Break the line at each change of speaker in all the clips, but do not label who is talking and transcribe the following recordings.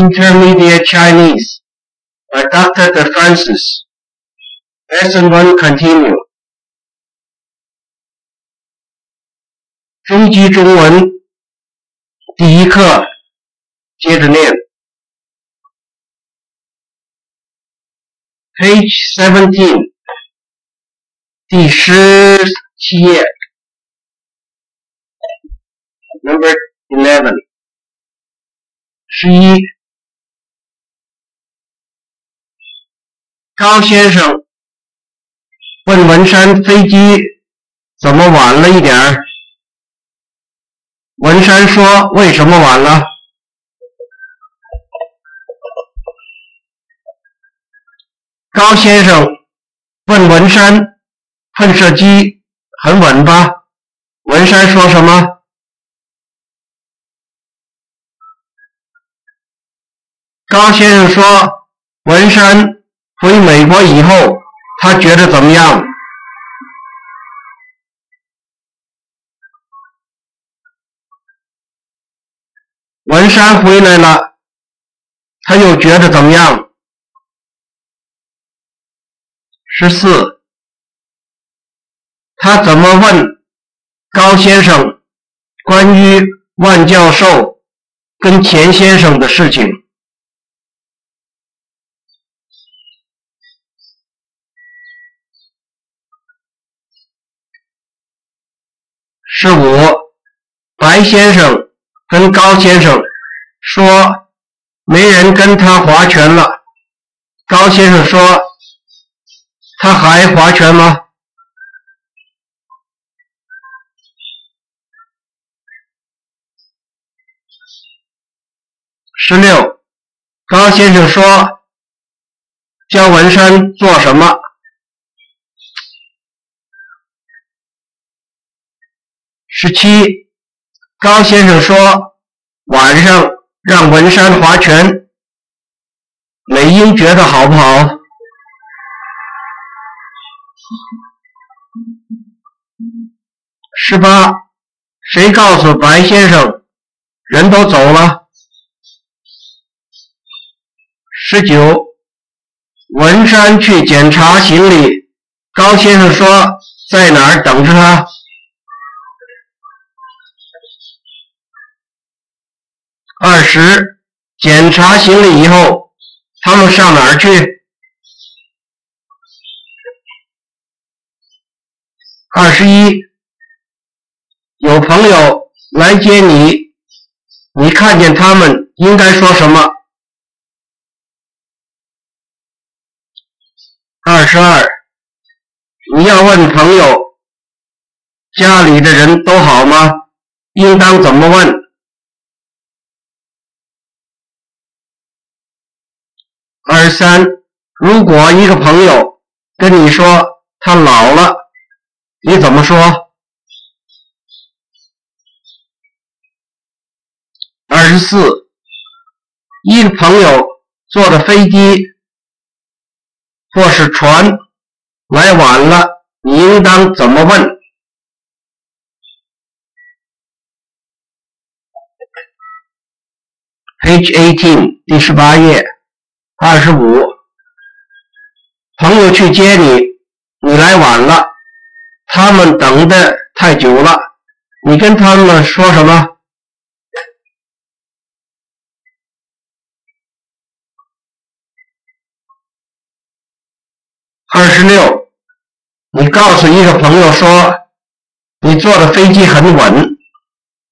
Intermediate Chinese by Dr. De Francis. Lesson 1 continue. 中级中文第一课，接着念。Page seventeen，第十七页，Number eleven，十一。 高先生问文山飞机怎么晚了一点儿？文山说：“为什么晚了？”高先生问文山：“喷射机很稳吧？”文山说什么？高先生说：“文山回美国以后，他觉得怎么样？”文山回来了，他又觉得怎么样？十四，他怎么问高先生关于万教授跟钱先生的事情？十五，白先生。跟高先生说，没人跟他划拳了。高先生说，他还划拳吗？十六，高先生说，叫文山做什么？十七。高先生说：“晚上让文山划拳，美英觉得好不好？”十八，谁告诉白先生人都走了？十九，文山去检查行李，高先生说在哪儿等着他？十，检查行李以后，他们上哪儿去？二十一，有朋友来接你，你看见他们应该说什么？二十二，你要问朋友家里的人都好吗？应当怎么问？三，如果一个朋友跟你说他老了，你怎么说？二十四，一个朋友坐的飞机或是船来晚了，你应当怎么问？Page eighteen，第十八页。二十五，朋友去接你，你来晚了，他们等的太久了，你跟他们说什么？二十六，你告诉一个朋友说，你坐的飞机很稳，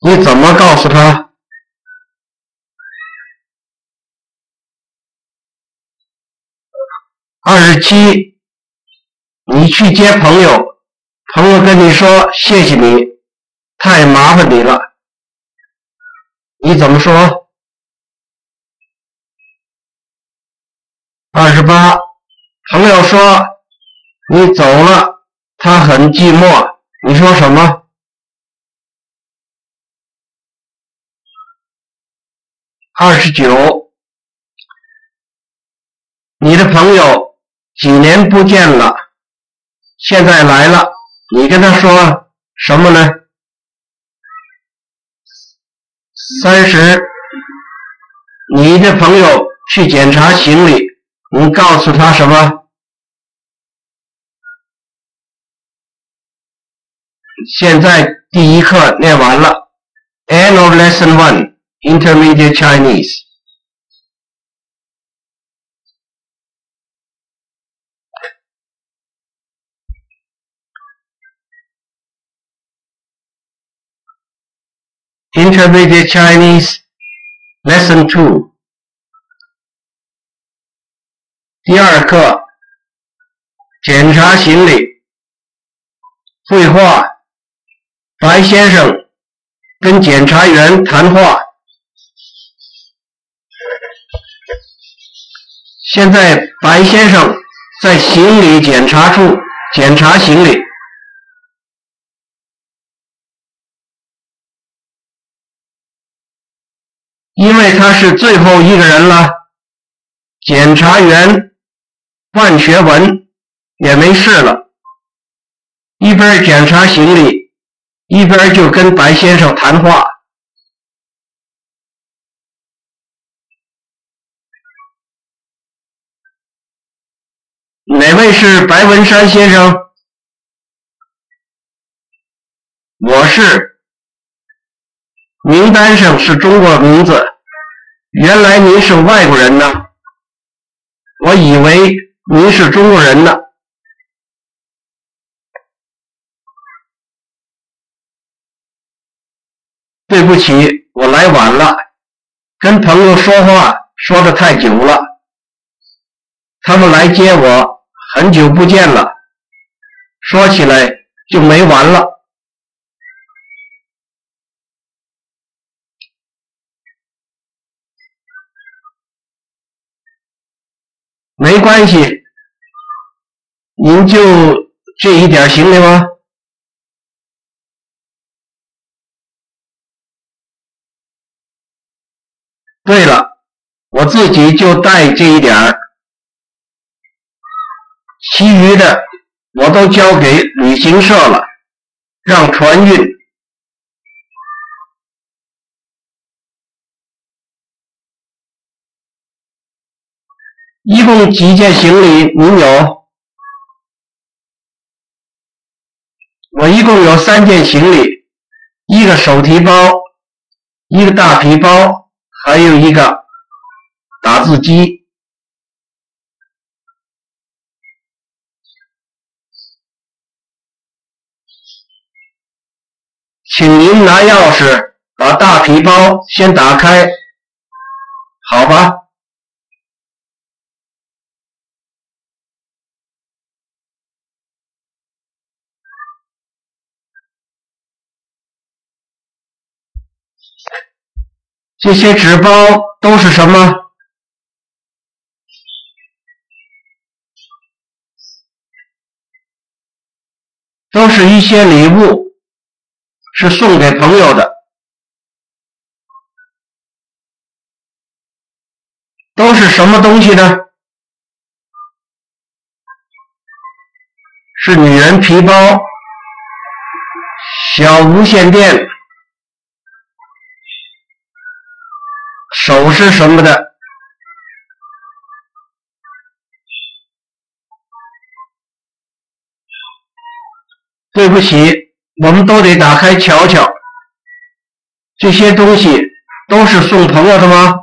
你怎么告诉他？二十七，你去接朋友，朋友跟你说谢谢你，太麻烦你了，你怎么说？二十八，朋友说你走了，他很寂寞，你说什么？二十九，你的朋友。几年不见了，现在来了，你跟他说什么呢？三十，你的朋友去检查行李，你告诉他什么？现在第一课念完了，End of Lesson One, Intermediate Chinese。Intermediate Chinese Lesson Two，第二课，检查行李，绘画。白先生跟检察员谈话。现在白先生在行李检查处检查行李。因为他是最后一个人了，检察员万学文也没事了，一边检查行李，一边就跟白先生谈话。哪位是白文山先生？我是。名单上是中国名字，原来您是外国人呢，我以为您是中国人呢。对不起，我来晚了，跟朋友说话说的太久了，他们来接我，很久不见了，说起来就没完了。没关系，您就这一点行李吗？对了，我自己就带这一点，其余的我都交给旅行社了，让船运。一共几件行李？您有？我一共有三件行李，一个手提包，一个大皮包，还有一个打字机。请您拿钥匙把大皮包先打开，好吧？这些纸包都是什么？都是一些礼物，是送给朋友的。都是什么东西呢？是女人皮包、小无线电。首饰什么的，对不起，我们都得打开瞧瞧。这些东西都是送朋友的吗？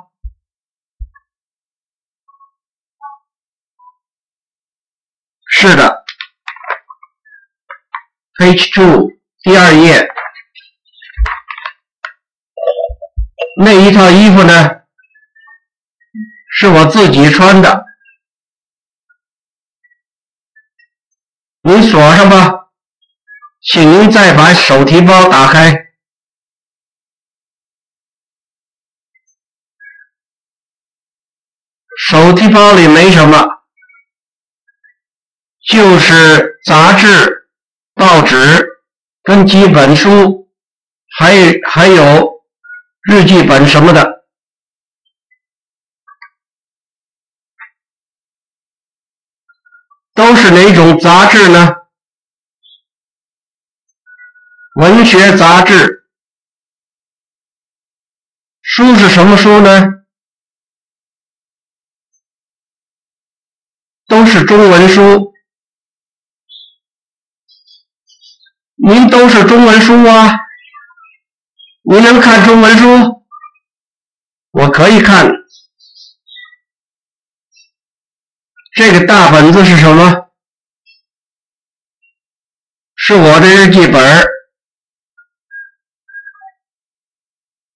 是的。Page two，第二页。那一套衣服呢？是我自己穿的，您锁上吧。请您再把手提包打开。手提包里没什么，就是杂志、报纸跟几本书，还还有。日记本什么的。都是哪种杂志呢？文学杂志。书是什么书呢？都是中文书。您都是中文书啊？你能看中文书？我可以看。这个大本子是什么？是我的日记本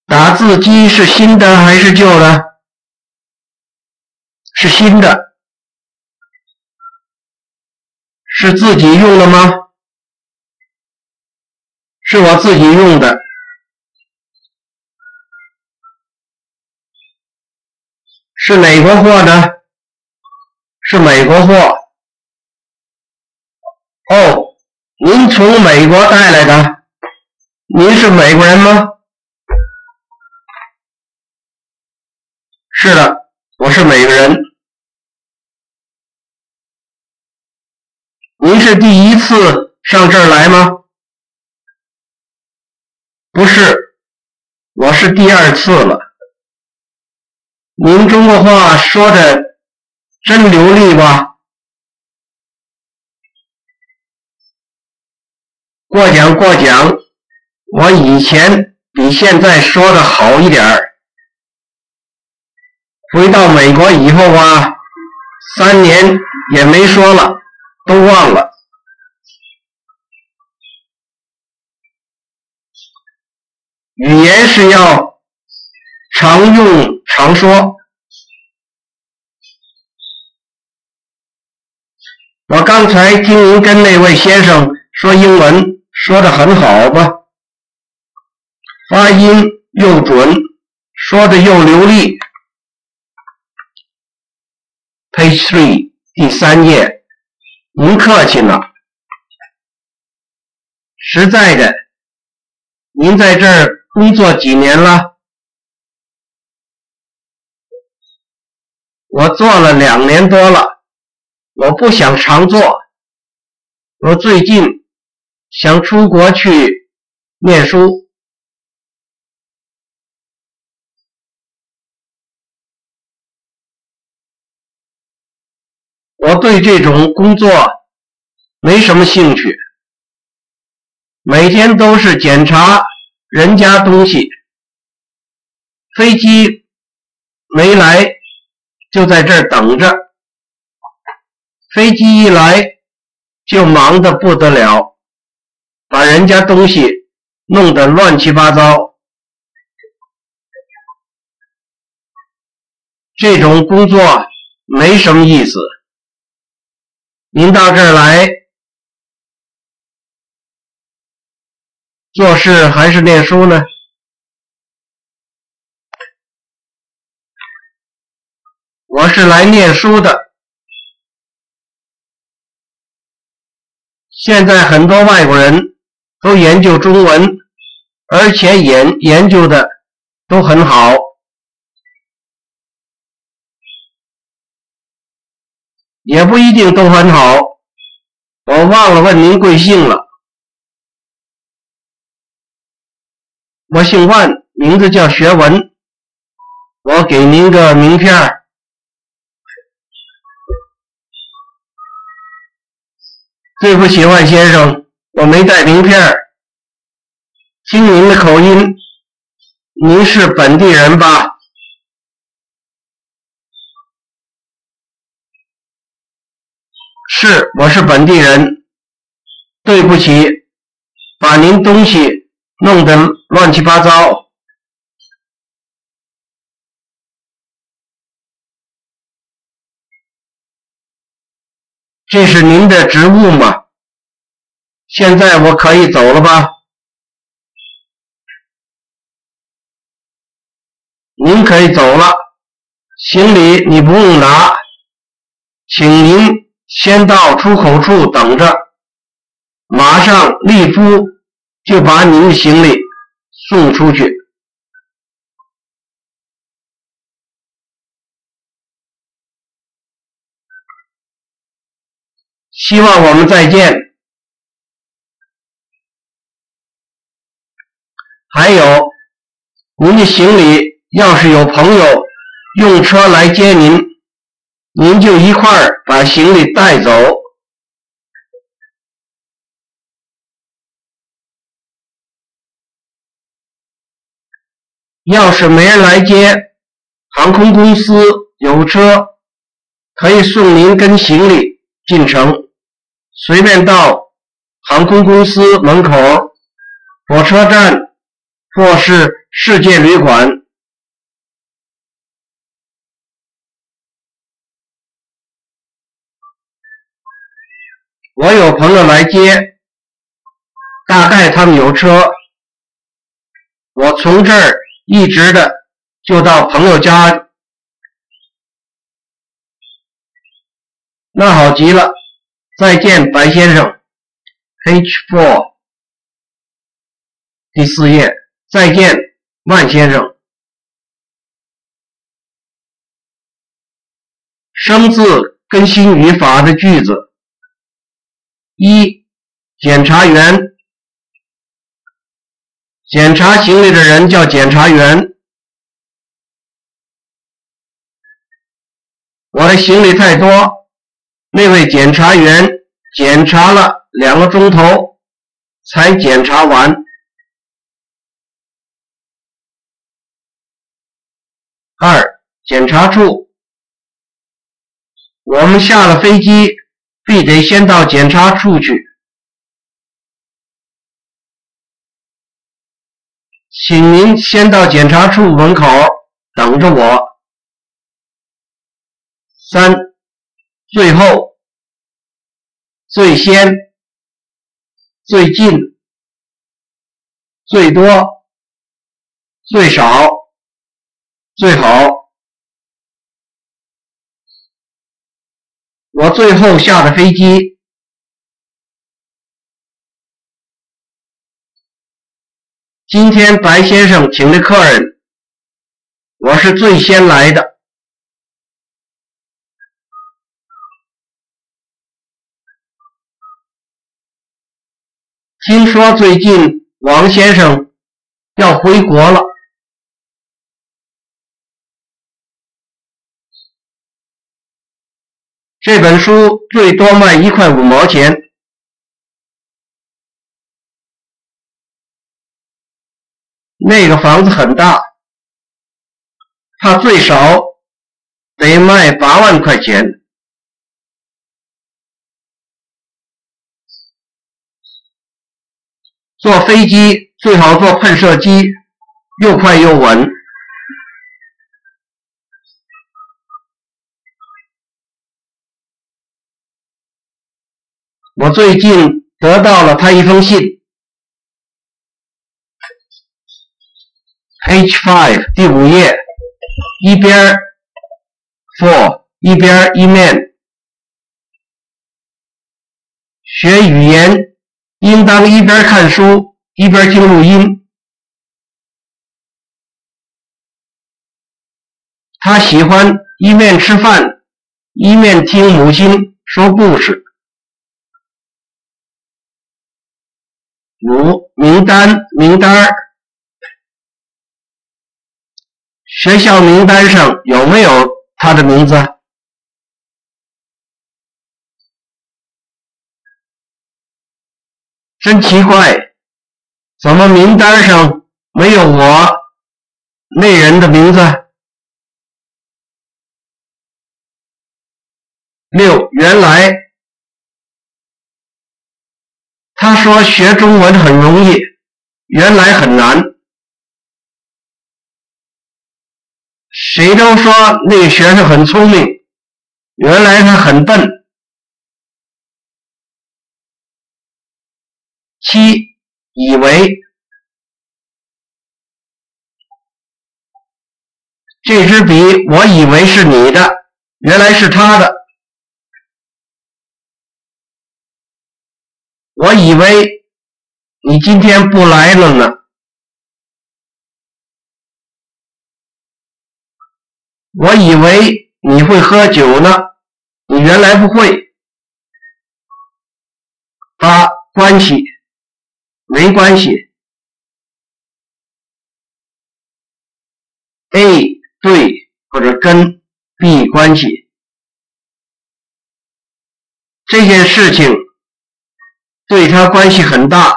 打字机是新的还是旧的？是新的。是自己用的吗？是我自己用的。是哪国货的？是美国货。哦，您从美国带来的？您是美国人吗？是的，我是美国人。您是第一次上这儿来吗？不是，我是第二次了。您中国话说的真流利吧？过奖过奖，我以前比现在说的好一点儿。回到美国以后啊，三年也没说了。都忘了，语言是要常用常说。我刚才听您跟那位先生说英文，说的很好吧？发音又准，说的又流利。Page three，第三页。您客气了，实在的，您在这儿工作几年了？我做了两年多了，我不想常做，我最近想出国去念书。我对这种工作没什么兴趣，每天都是检查人家东西，飞机没来就在这儿等着，飞机一来就忙得不得了，把人家东西弄得乱七八糟，这种工作没什么意思。您到这儿来做事还是念书呢？我是来念书的。现在很多外国人都研究中文，而且研研究的都很好。也不一定都很好，我忘了问您贵姓了。我姓万，名字叫学文。我给您个名片儿对不起，万先生，我没带名片听您的口音，您是本地人吧？是，我是本地人。对不起，把您东西弄得乱七八糟。这是您的职务吗？现在我可以走了吧？您可以走了，行李你不用拿，请您。先到出口处等着，马上立夫就把您的行李送出去。希望我们再见。还有，您的行李要是有朋友用车来接您。您就一块儿把行李带走。要是没人来接，航空公司有车，可以送您跟行李进城，随便到航空公司门口、火车站或是世界旅馆。我有朋友来接，大概他们有车，我从这儿。一直的就到朋友家，那好极了。再见，白先生。H four 第四页。再见，万先生。生字更新语法的句子：一，检查员。检查行李的人叫检查员。我的行李太多，那位检查员检查了两个钟头才检查完。二，检查处，我们下了飞机，必得先到检查处去。请您先到检查处门口等着我。三，最后，最先，最近，最多，最少，最好。我最后下的飞机。今天白先生请的客人，我是最先来的。听说最近王先生要回国了。这本书最多卖一块五毛钱。那个房子很大，他最少得卖八万块钱。坐飞机最好坐喷射机，又快又稳。我最近得到了他一封信。H five 第五页，一边 four 一边一面，学语言应当一边看书一边听录音。他喜欢一面吃饭一面听母亲说故事。五名单名单。学校名单上有没有他的名字？真奇怪，怎么名单上没有我那人的名字？六，原来他说学中文很容易，原来很难。谁都说那个学生很聪明，原来他很笨。七，以为这支笔我以为是你的，原来是他的。我以为你今天不来了呢。我以为你会喝酒呢，你原来不会。八关系没关系。A 对或者跟 B 关系这件事情对他关系很大。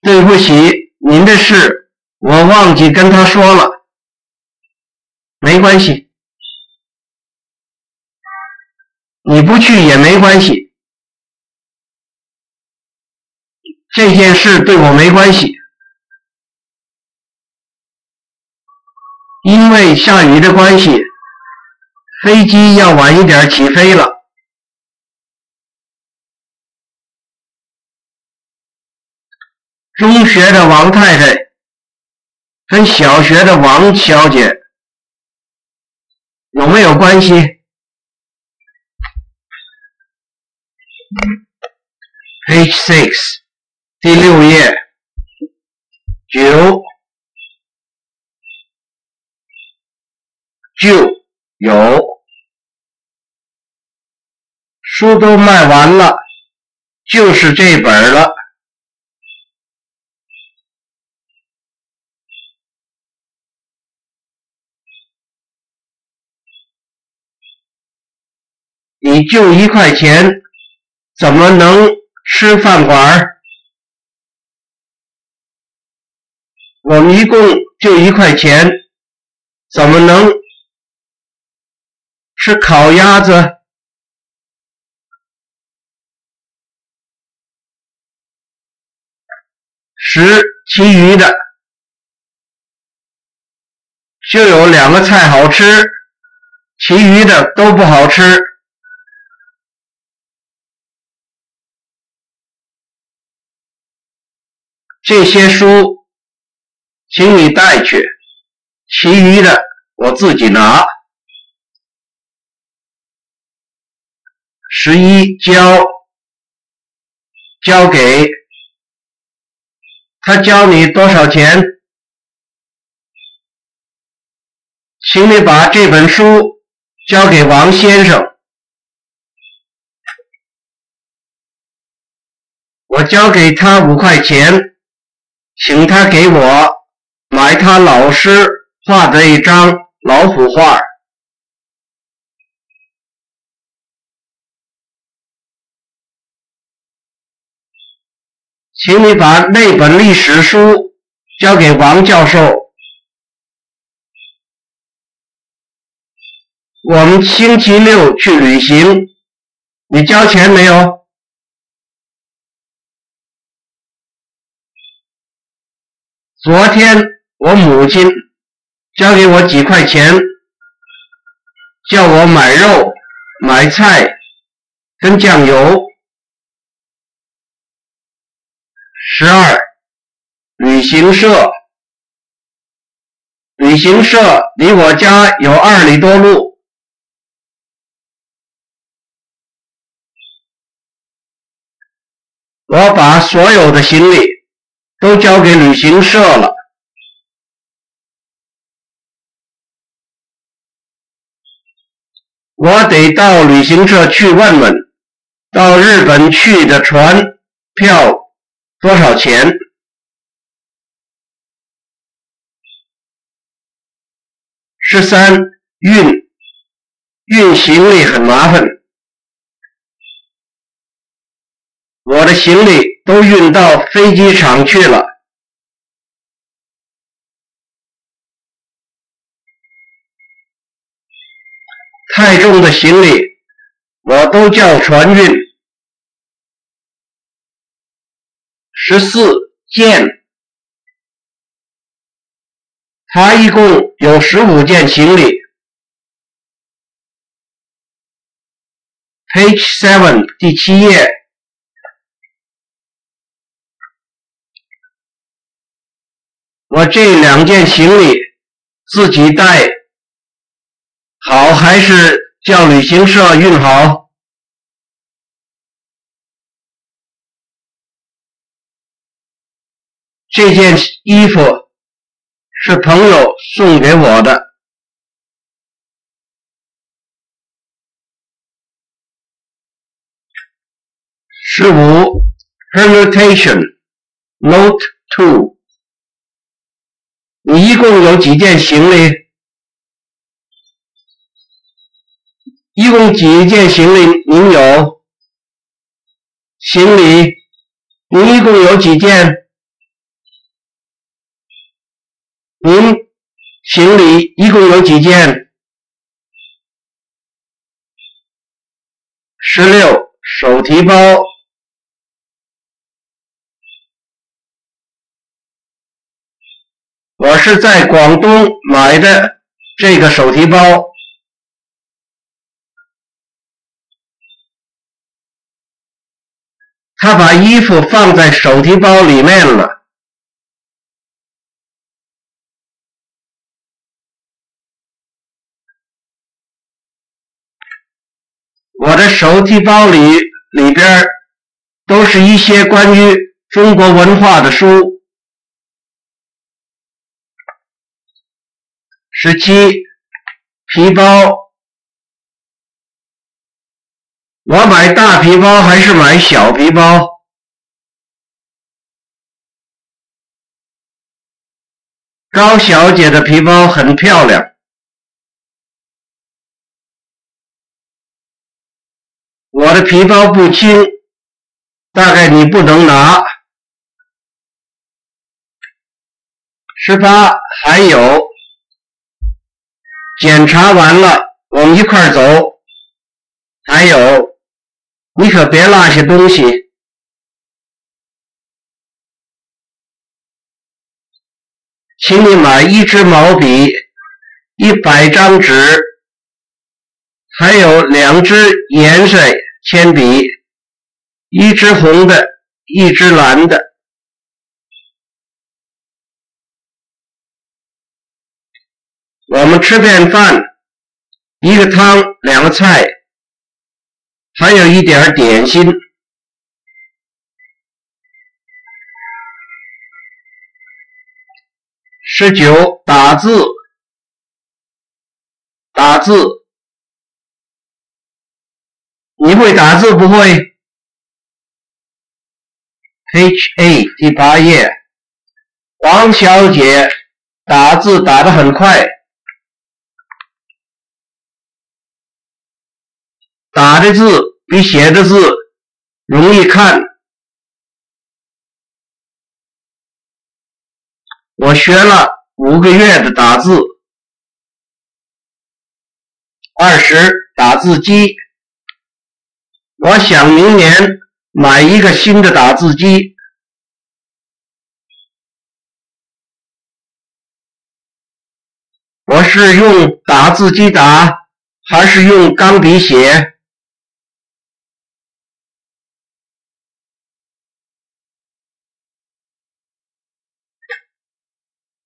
对不起，您的事我忘记跟他说了，没关系，你不去也没关系，这件事对我没关系，因为下雨的关系。飞机要晚一点起飞了。中学的王太太跟小学的王小姐有没有关系？Page six，第六页，九，就有。书都卖完了，就是这本了。你就一块钱，怎么能吃饭馆？我们一共就一块钱，怎么能吃烤鸭子？十，其余的就有两个菜好吃，其余的都不好吃。这些书，请你带去，其余的我自己拿。十一，交，交给。他交你多少钱？请你把这本书交给王先生。我交给他五块钱，请他给我买他老师画的一张老虎画。请你把那本历史书交给王教授。我们星期六去旅行，你交钱没有？昨天我母亲交给我几块钱，叫我买肉、买菜跟酱油。十二，旅行社。旅行社离我家有二里多路。我把所有的行李都交给旅行社了。我得到旅行社去问问，到日本去的船票。多少钱？十三运运行李很麻烦，我的行李都运到飞机场去了，太重的行李我都叫船运。十四件，他一共有十五件行李。Page seven，第七页。我这两件行李自己带好，还是叫旅行社运好？这件衣服是朋友送给我的。十五，permutation note two。你一共有几件行李？一共几件行李您有？行李，您一共有几件？您行李一共有几件？十六，手提包。我是在广东买的这个手提包。他把衣服放在手提包里面了。我的手提包里里边都是一些关于中国文化的书。十七，皮包。我买大皮包还是买小皮包？高小姐的皮包很漂亮。我的皮包不轻，大概你不能拿。十八，还有，检查完了，我们一块走。还有。你可别落下东西，请你买一支毛笔，一百张纸，还有两支颜色铅笔，一支红的，一支蓝的。我们吃便饭，一个汤，两个菜。还有一点点心。十九，打字，打字，你会打字不会？H A 第八页，王小姐打字打得很快。打的字比写的字容易看。我学了五个月的打字。二十，打字机。我想明年买一个新的打字机。我是用打字机打，还是用钢笔写？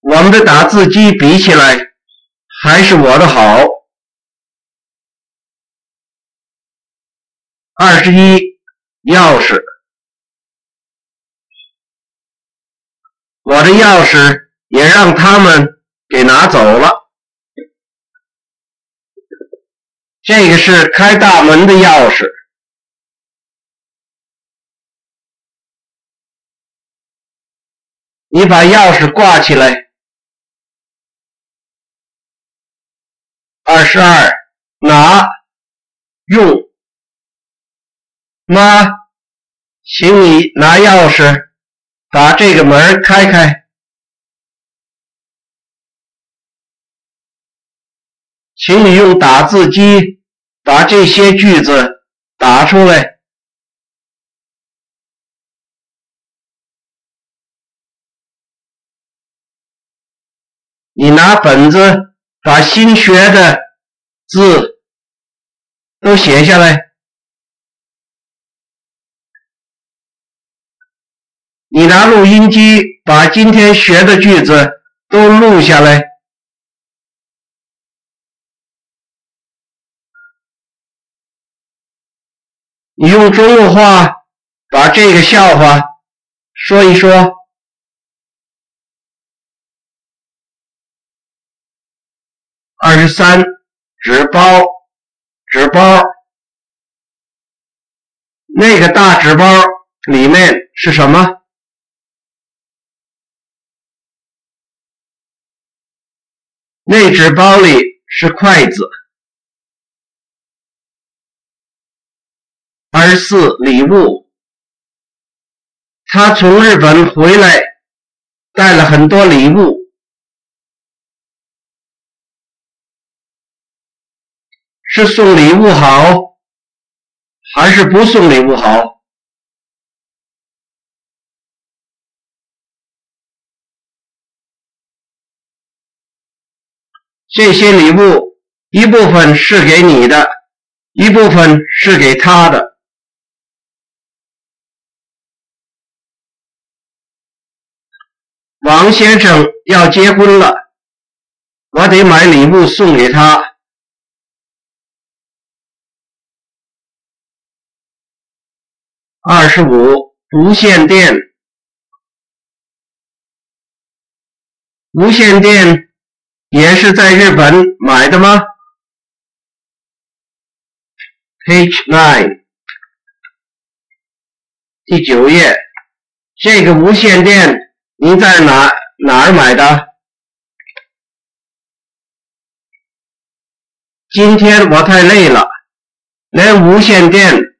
我们的打字机比起来，还是我的好。二十一，钥匙，我的钥匙也让他们给拿走了。这个是开大门的钥匙，你把钥匙挂起来。十二，拿用妈，请你拿钥匙把这个门开开，请你用打字机把这些句子打出来，你拿本子。把新学的字都写下来。你拿录音机把今天学的句子都录下来。你用中国话把这个笑话说一说。二十三，纸包，纸包，那个大纸包里面是什么？那纸包里是筷子。二十四礼物，他从日本回来，带了很多礼物。是送礼物好，还是不送礼物好？这些礼物一部分是给你的，一部分是给他的。王先生要结婚了，我得买礼物送给他。二十五，无线电，无线电也是在日本买的吗？Page nine，第九页，这个无线电您在哪哪儿买的？今天我太累了，连无线电。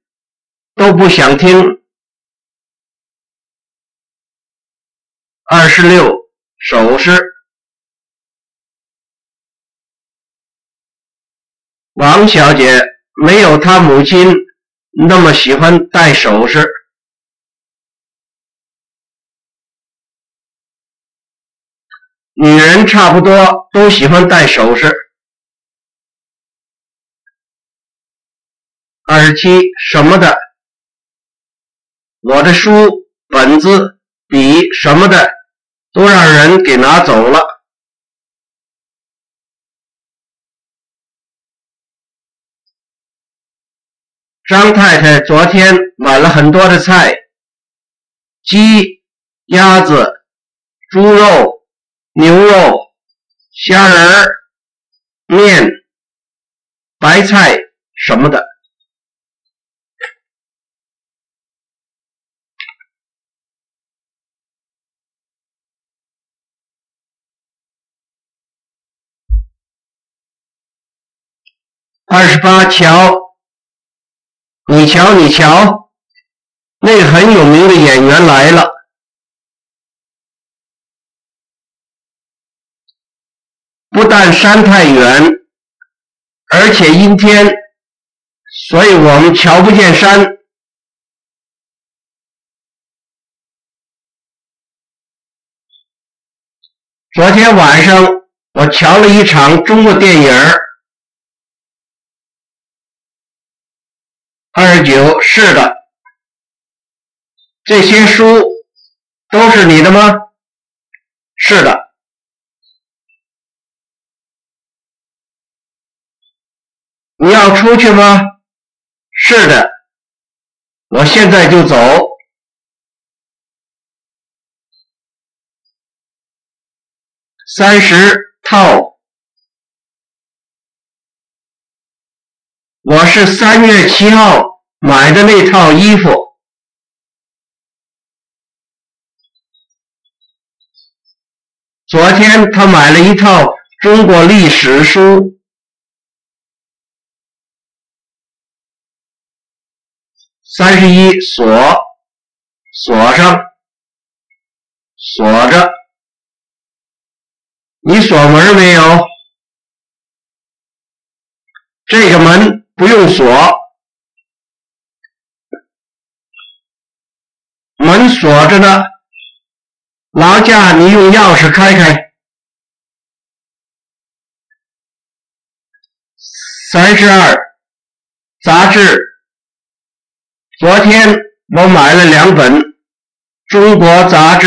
都不想听。二十六，首饰。王小姐没有她母亲那么喜欢戴首饰。女人差不多都喜欢戴首饰。二十七，什么的？我的书、本子、笔什么的都让人给拿走了。张太太昨天买了很多的菜，鸡、鸭子、猪肉、牛肉、虾仁、面、白菜什么的。二十八，瞧，你瞧，你瞧，那个很有名的演员来了。不但山太远，而且阴天，所以我们瞧不见山。昨天晚上我瞧了一场中国电影儿。二十九，是的，这些书都是你的吗？是的。你要出去吗？是的，我现在就走。三十套。我是三月七号买的那套衣服。昨天他买了一套中国历史书。三十一锁锁上锁着，你锁门没有？这个门。不用锁，锁着呢。劳驾，你用钥匙开开。三十二，杂志。昨天我买了两本《中国杂志》，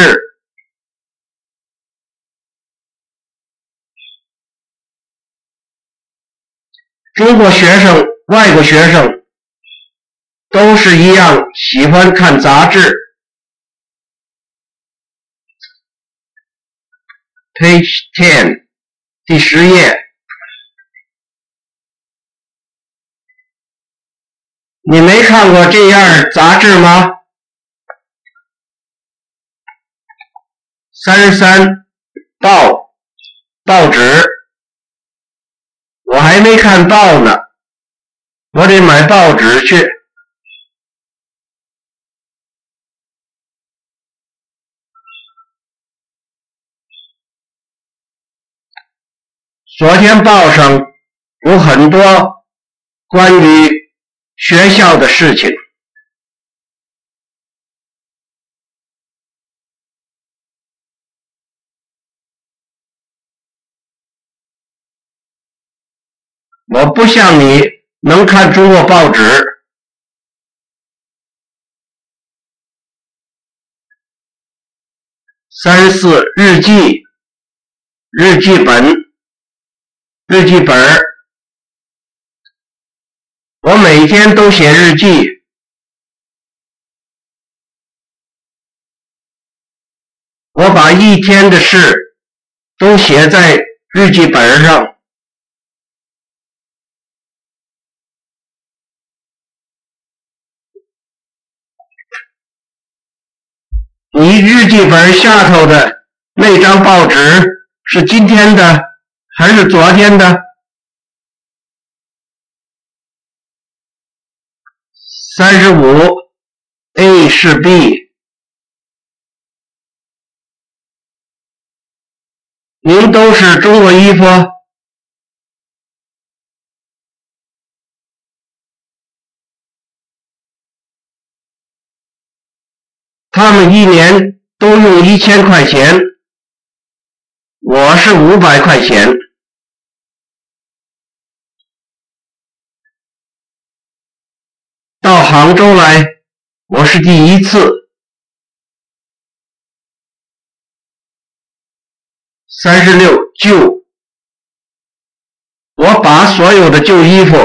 中国学生。外国学生都是一样喜欢看杂志。Page ten，第十页，你没看过这样杂志吗？三十三，报，报纸，我还没看报呢。我得买报纸去。昨天报上有很多关于学校的事情。我不像你能看中国报纸。三四日记，日记本，日记本儿，我每天都写日记，我把一天的事都写在日记本上。你日记本下头的那张报纸是今天的还是昨天的？三十五，A 是 B。您都是中国衣服？他们一年都用一千块钱，我是五百块钱。到杭州来，我是第一次。三十六旧，我把所有的旧衣服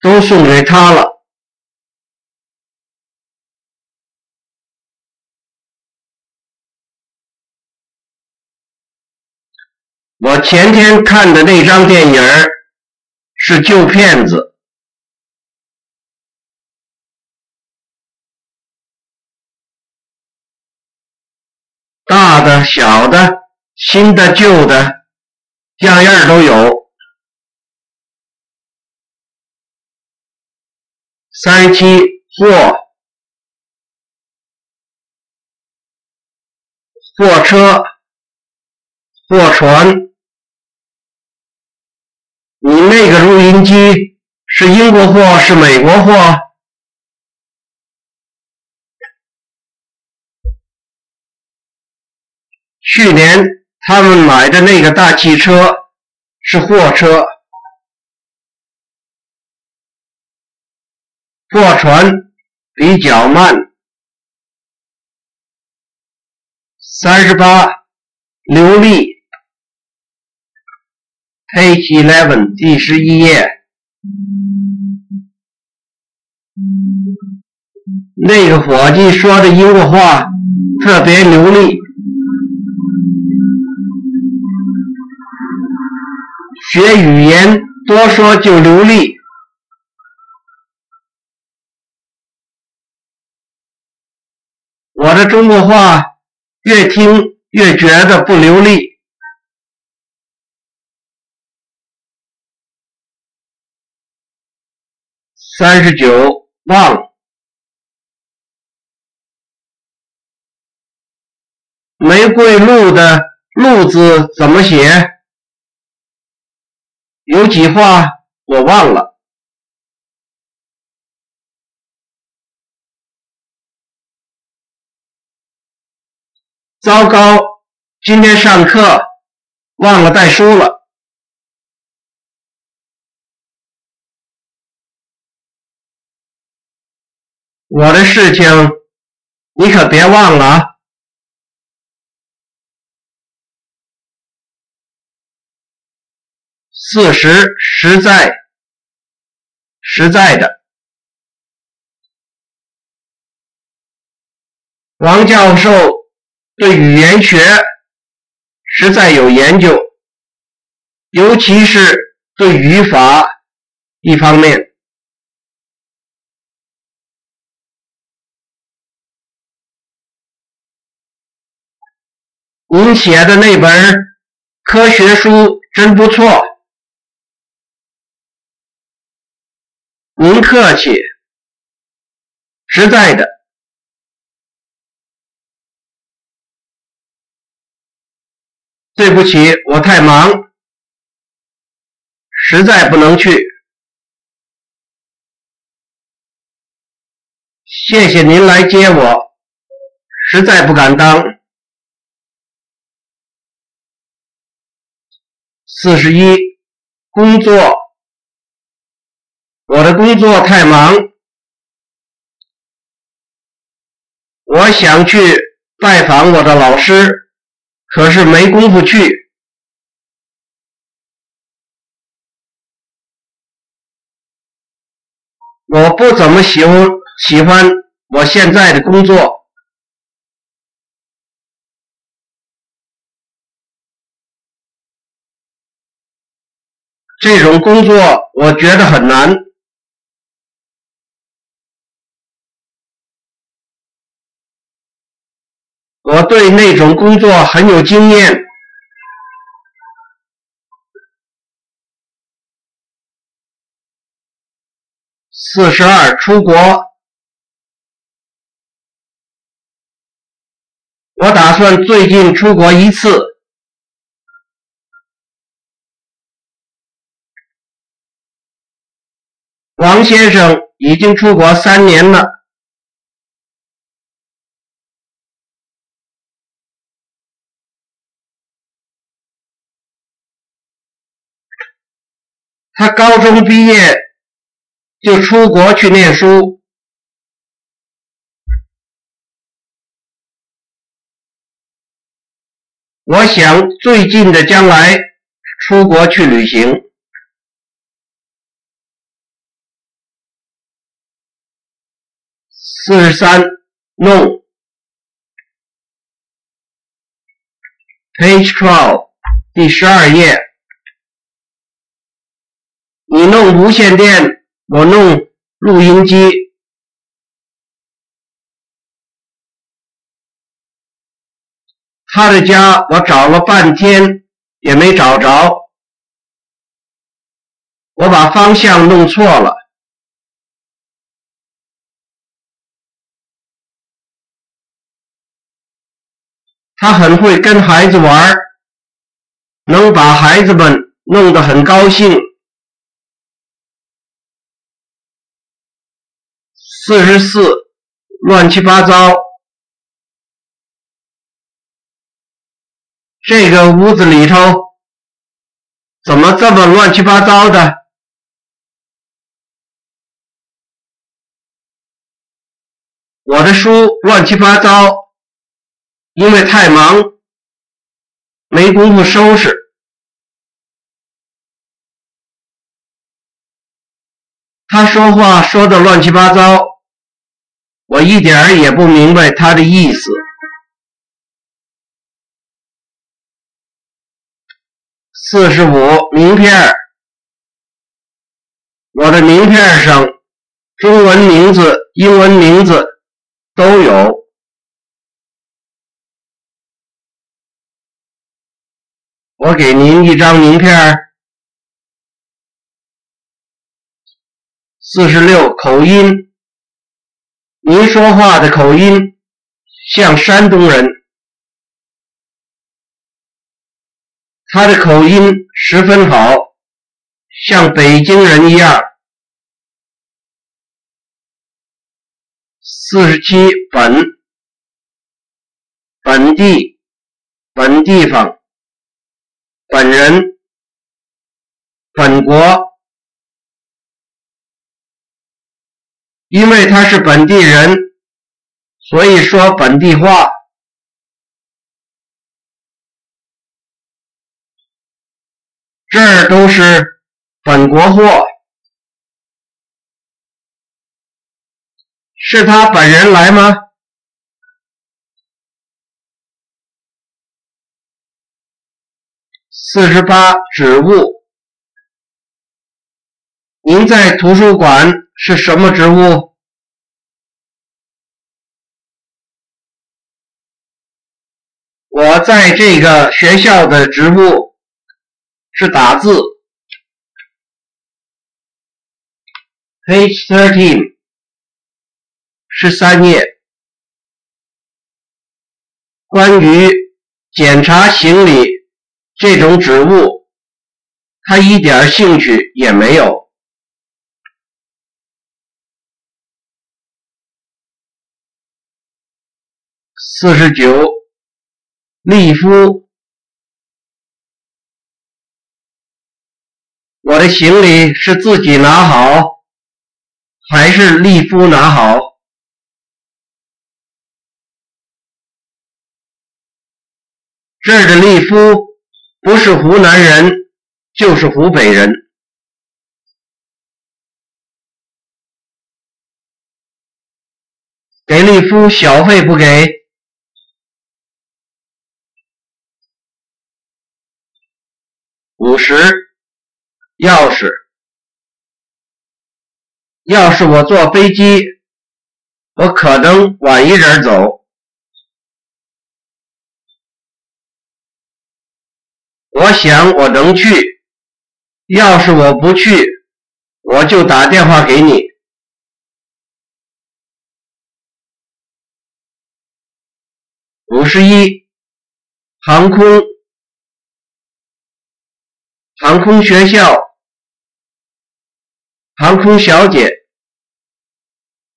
都送给他了。我前天看的那张电影是旧片子，大的、小的、新的、旧的，样样都有。三七货，货车，货船。你那个录音机是英国货是美国货？去年他们买的那个大汽车是货车，货船比较慢。三十八，流利。Page eleven，第十一页。那个伙计说的英国话特别流利，学语言多说就流利。我的中国话越听越觉得不流利。三十九，忘。玫瑰露的“露”字怎么写？有几话我忘了。糟糕，今天上课忘了带书了。我的事情，你可别忘了啊！四十，实在，实在的。王教授对语言学实在有研究，尤其是对语法一方面。您写的那本科学书真不错，您客气，实在的。对不起，我太忙。实在不能去。谢谢您来接我，实在不敢当。四十一，工作，我的工作太忙，我想去拜访我的老师，可是没工夫去。我不怎么喜欢喜欢我现在的工作，这种工作我觉得很难。那种工作很有经验。四十二，出国。我打算最近出国一次。王先生已经出国三年了。他高中毕业。就出国去念书。我想最近的将来出国去旅行。四十三，弄。Page twelve，第十二页。你弄无线电。我弄录音机，他的家我找了半天也没找着，我把方向弄错了。他很会跟孩子玩，能把孩子们弄得很高兴。四十四，乱七八糟。这个屋子里头怎么这么乱七八糟的？我的书乱七八糟，因为太忙，没工夫收拾。他说话说的乱七八糟。我一点儿也不明白他的意思。四十五，名片我的名片上中文名字、英文名字都有。我给您一张名片四十六，口音。您说话的口音像山东人，他的口音十分好，像北京人一样。四十七，本，本地，本地方，本人，本国。因为他是本地人，所以说本地话。这儿都是本国货，是他本人来吗？四十八，职务。您在图书馆。是什么职务？我在这个学校的职务是打字。Page thirteen，十三页，关于检查行李这种职务，他一点兴趣也没有。四十九，利夫，我的行李是自己拿好，还是利夫拿好？这儿的利夫不是湖南人，就是湖北人。给利夫小费不给？十，钥匙，要是我坐飞机，我可能晚一点走。我想我能去，要是我不去，我就打电话给你。五十一，航空。航空学校，航空小姐，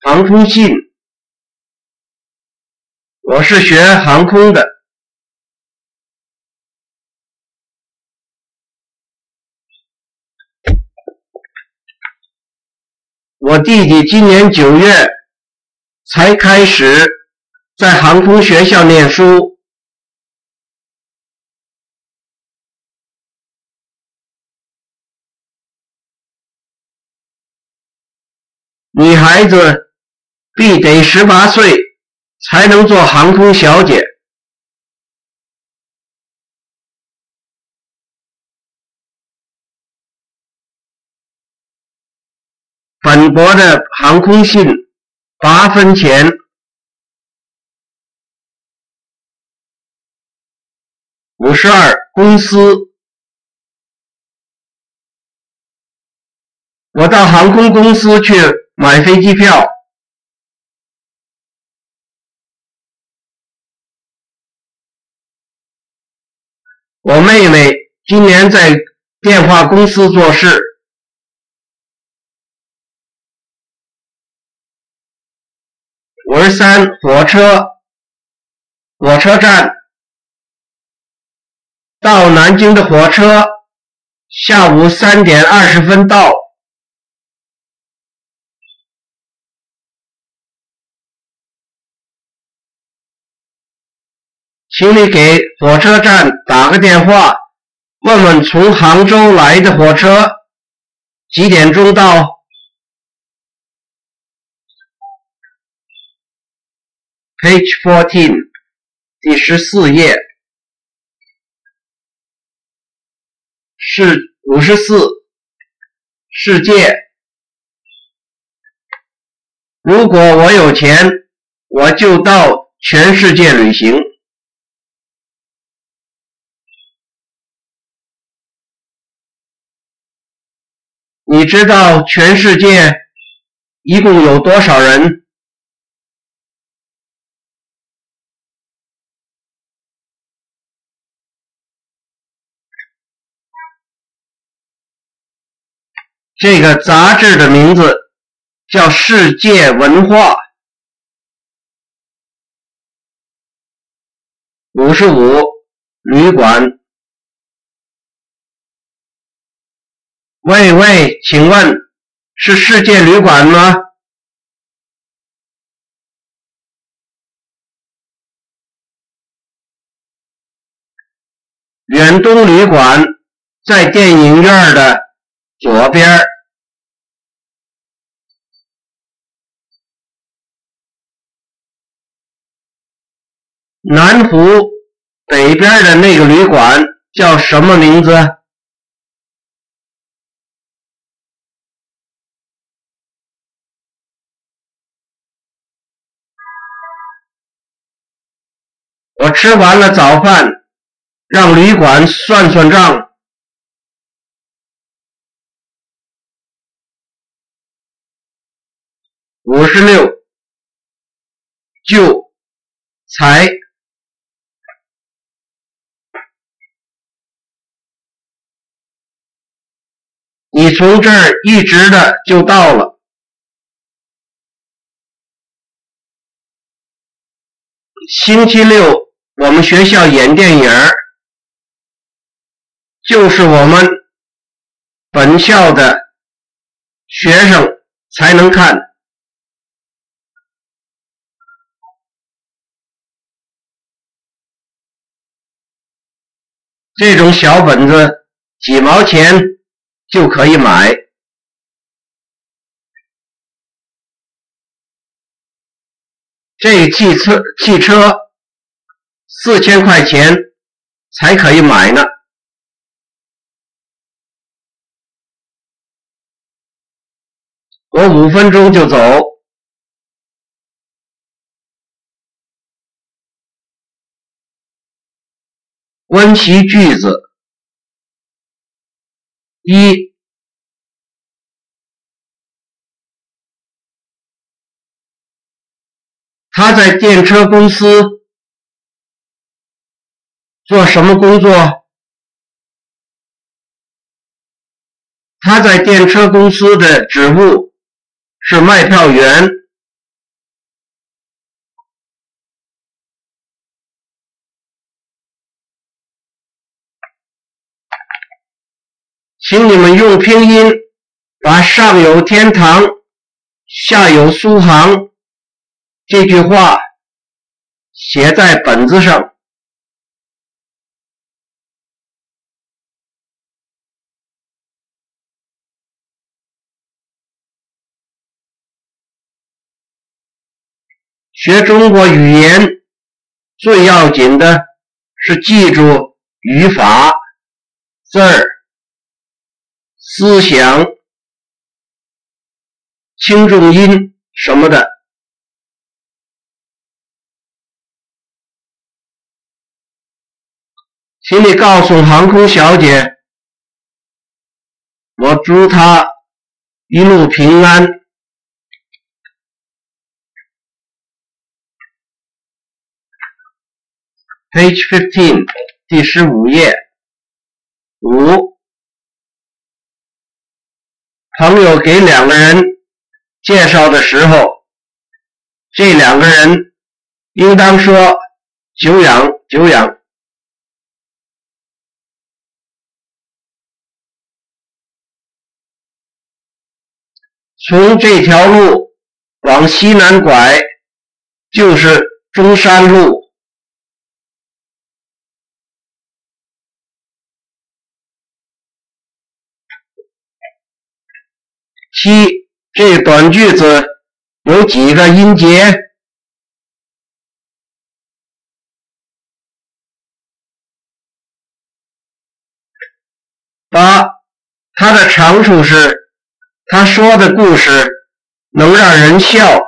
航空信。我是学航空的。我弟弟今年九月才开始在航空学校念书。女孩子必得十八岁才能做航空小姐。本国的航空信八分钱。五十二，公司。我到航空公司去买飞机票。我妹妹今年在电话公司做事。五十三，火车，火车站，到南京的火车下午三点二十分到。请你给火车站打个电话，问问从杭州来的火车几点钟到？Page fourteen，第十四页，是五十四，世界。如果我有钱，我就到全世界旅行。你知道全世界一共有多少人？这个杂志的名字叫《世界文化》。五十五，旅馆。喂喂，请问是世界旅馆吗？远东旅馆在电影院的左边。南湖北边的那个旅馆叫什么名字？我吃完了早饭，让旅馆算算账。五十六，就才你从这儿一直的就到了。星期六我们学校演电影儿，就是我们本校的学生才能看。这种小本子几毛钱就可以买。这汽车汽车四千块钱才可以买呢。我五分钟就走。温习句子一，他在电车公司做什么工作？他在电车公司的职务是卖票员。请你们用拼音把“上有天堂，下有苏杭”这句话写在本子上。学中国语言最要紧的是记住语法字儿。思想、轻重音什么的，请你告诉航空小姐，我祝她一路平安。Page fifteen，第十五页，五。朋友给两个人介绍的时候，这两个人应当说“久仰，久仰”。从这条路往西南拐，就是中山路。七，这短句子有几个音节？八，它的长处是他说的故事能让人笑。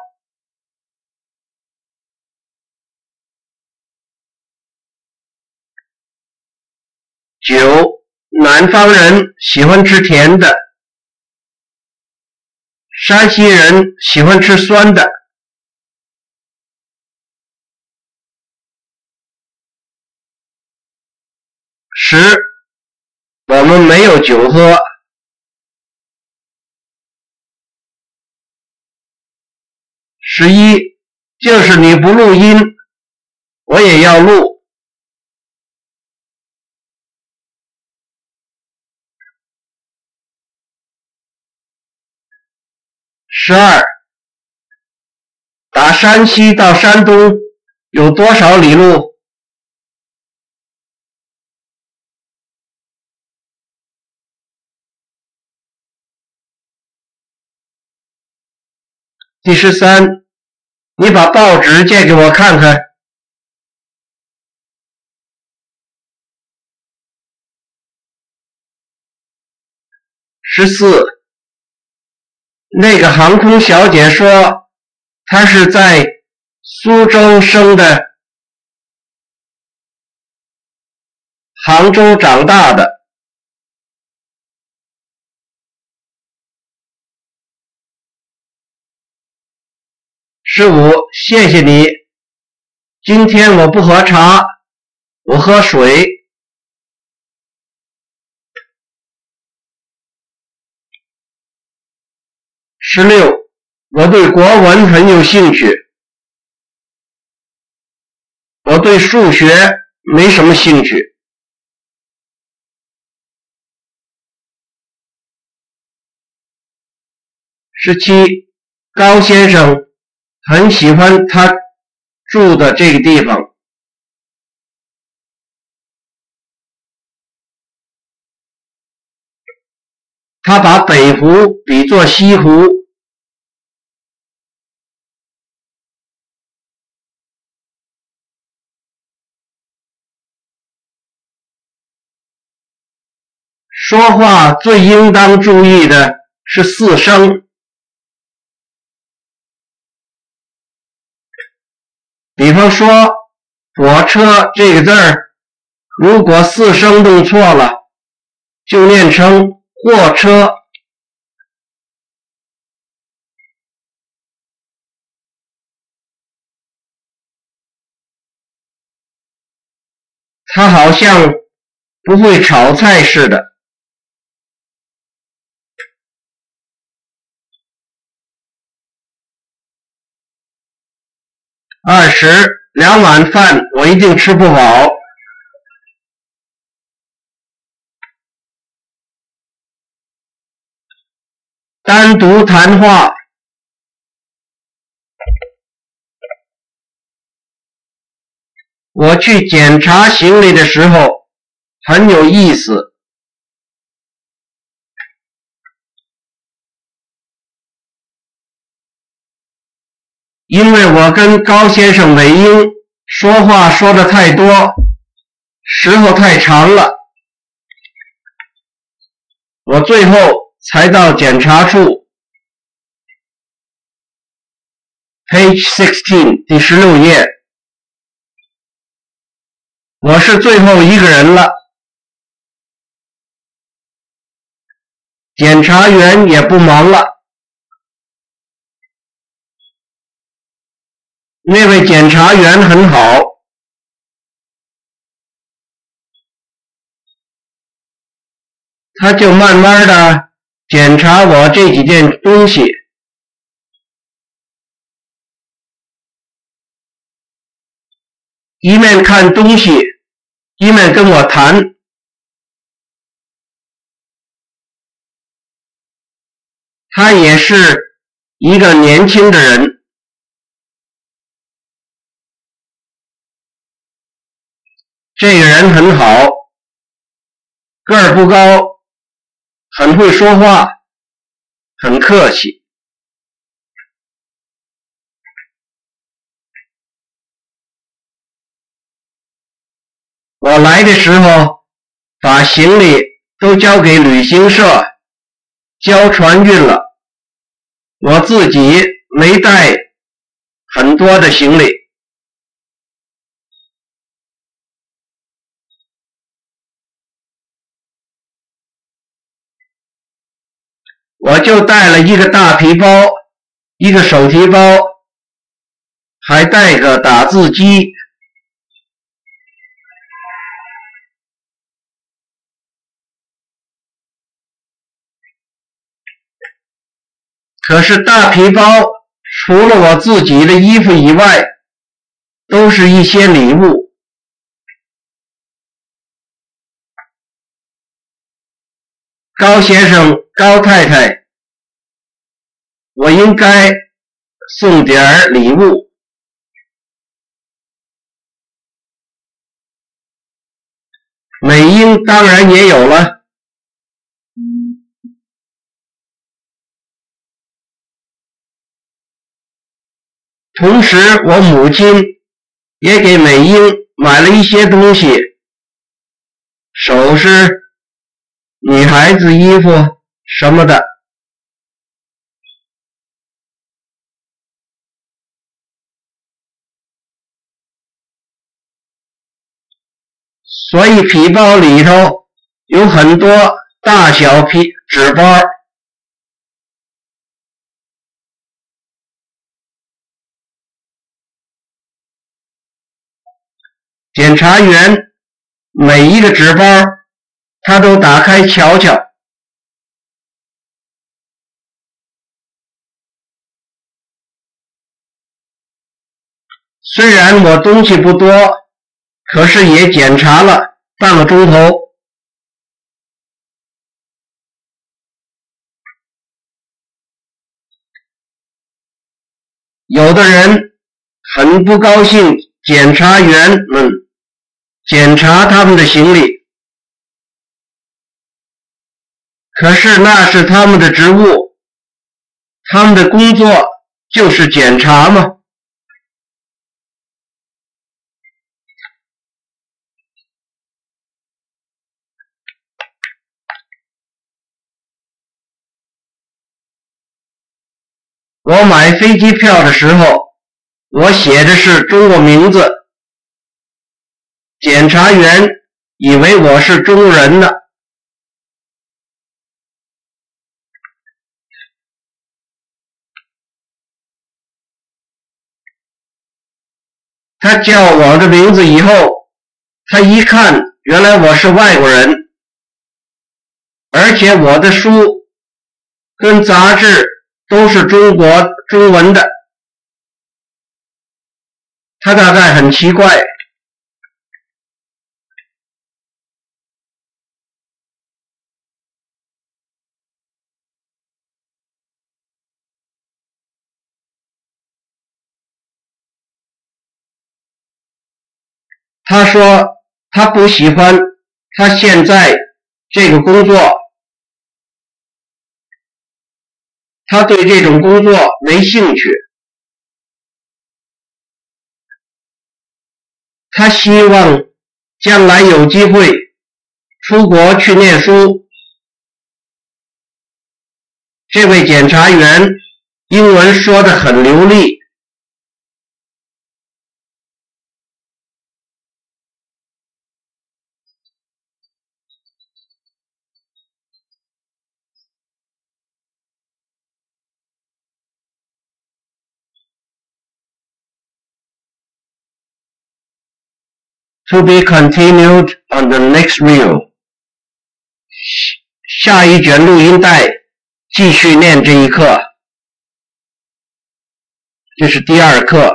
九，南方人喜欢吃甜的。山西人喜欢吃酸的。十，我们没有酒喝。十一，就是你不录音，我也要录。十二，打山西到山东有多少里路？第十三，你把报纸借给我看看。十四。那个航空小姐说，她是在苏州生的，杭州长大的。十五，谢谢你。今天我不喝茶，我喝水。十六，我对国文很有兴趣，我对数学没什么兴趣。十七，高先生很喜欢他住的这个地方。他把北湖比作西湖。说话最应当注意的是四声，比方说“火车”这个字儿，如果四声弄错了，就念成。货车，他好像不会炒菜似的。二十两碗饭，我一定吃不饱。单独谈话。我去检查行李的时候很有意思，因为我跟高先生美英说话说的太多，时候太长了，我最后。才到检查处，page sixteen 第十六页，我是最后一个人了，检察员也不忙了，那位检察员很好，他就慢慢的。检查我这几件东西，一面看东西，一面跟我谈。他也是一个年轻的人，这个人很好，个儿不高。很会说话，很客气。我来的时候，把行李都交给旅行社交船运了，我自己没带很多的行李。我就带了一个大皮包，一个手提包，还带个打字机。可是大皮包除了我自己的衣服以外，都是一些礼物。高先生。高太太，我应该送点儿礼物。美英当然也有了。同时，我母亲也给美英买了一些东西，首饰、女孩子衣服。什么的，所以皮包里头有很多大小皮纸包。检察员每一个纸包，他都打开瞧瞧虽然我东西不多可是也检查了半个钟头。有的人很不高兴检查员们检查他们的行李。可是那是他们的职务，他们的工作就是检查嘛。我买飞机票的时候，我写的是中国名字，检察员以为我是中国人呢。他叫我的名字以后，他一看，原来我是外国人，而且我的书跟杂志。都是中国中文的，他大概很奇怪。他说他不喜欢他现在这个工作。他对这种工作没兴趣，他希望将来有机会出国去念书。这位检察员英文说的很流利。To be continued on the next reel。下一卷录音带继续念这一课，这是第二课。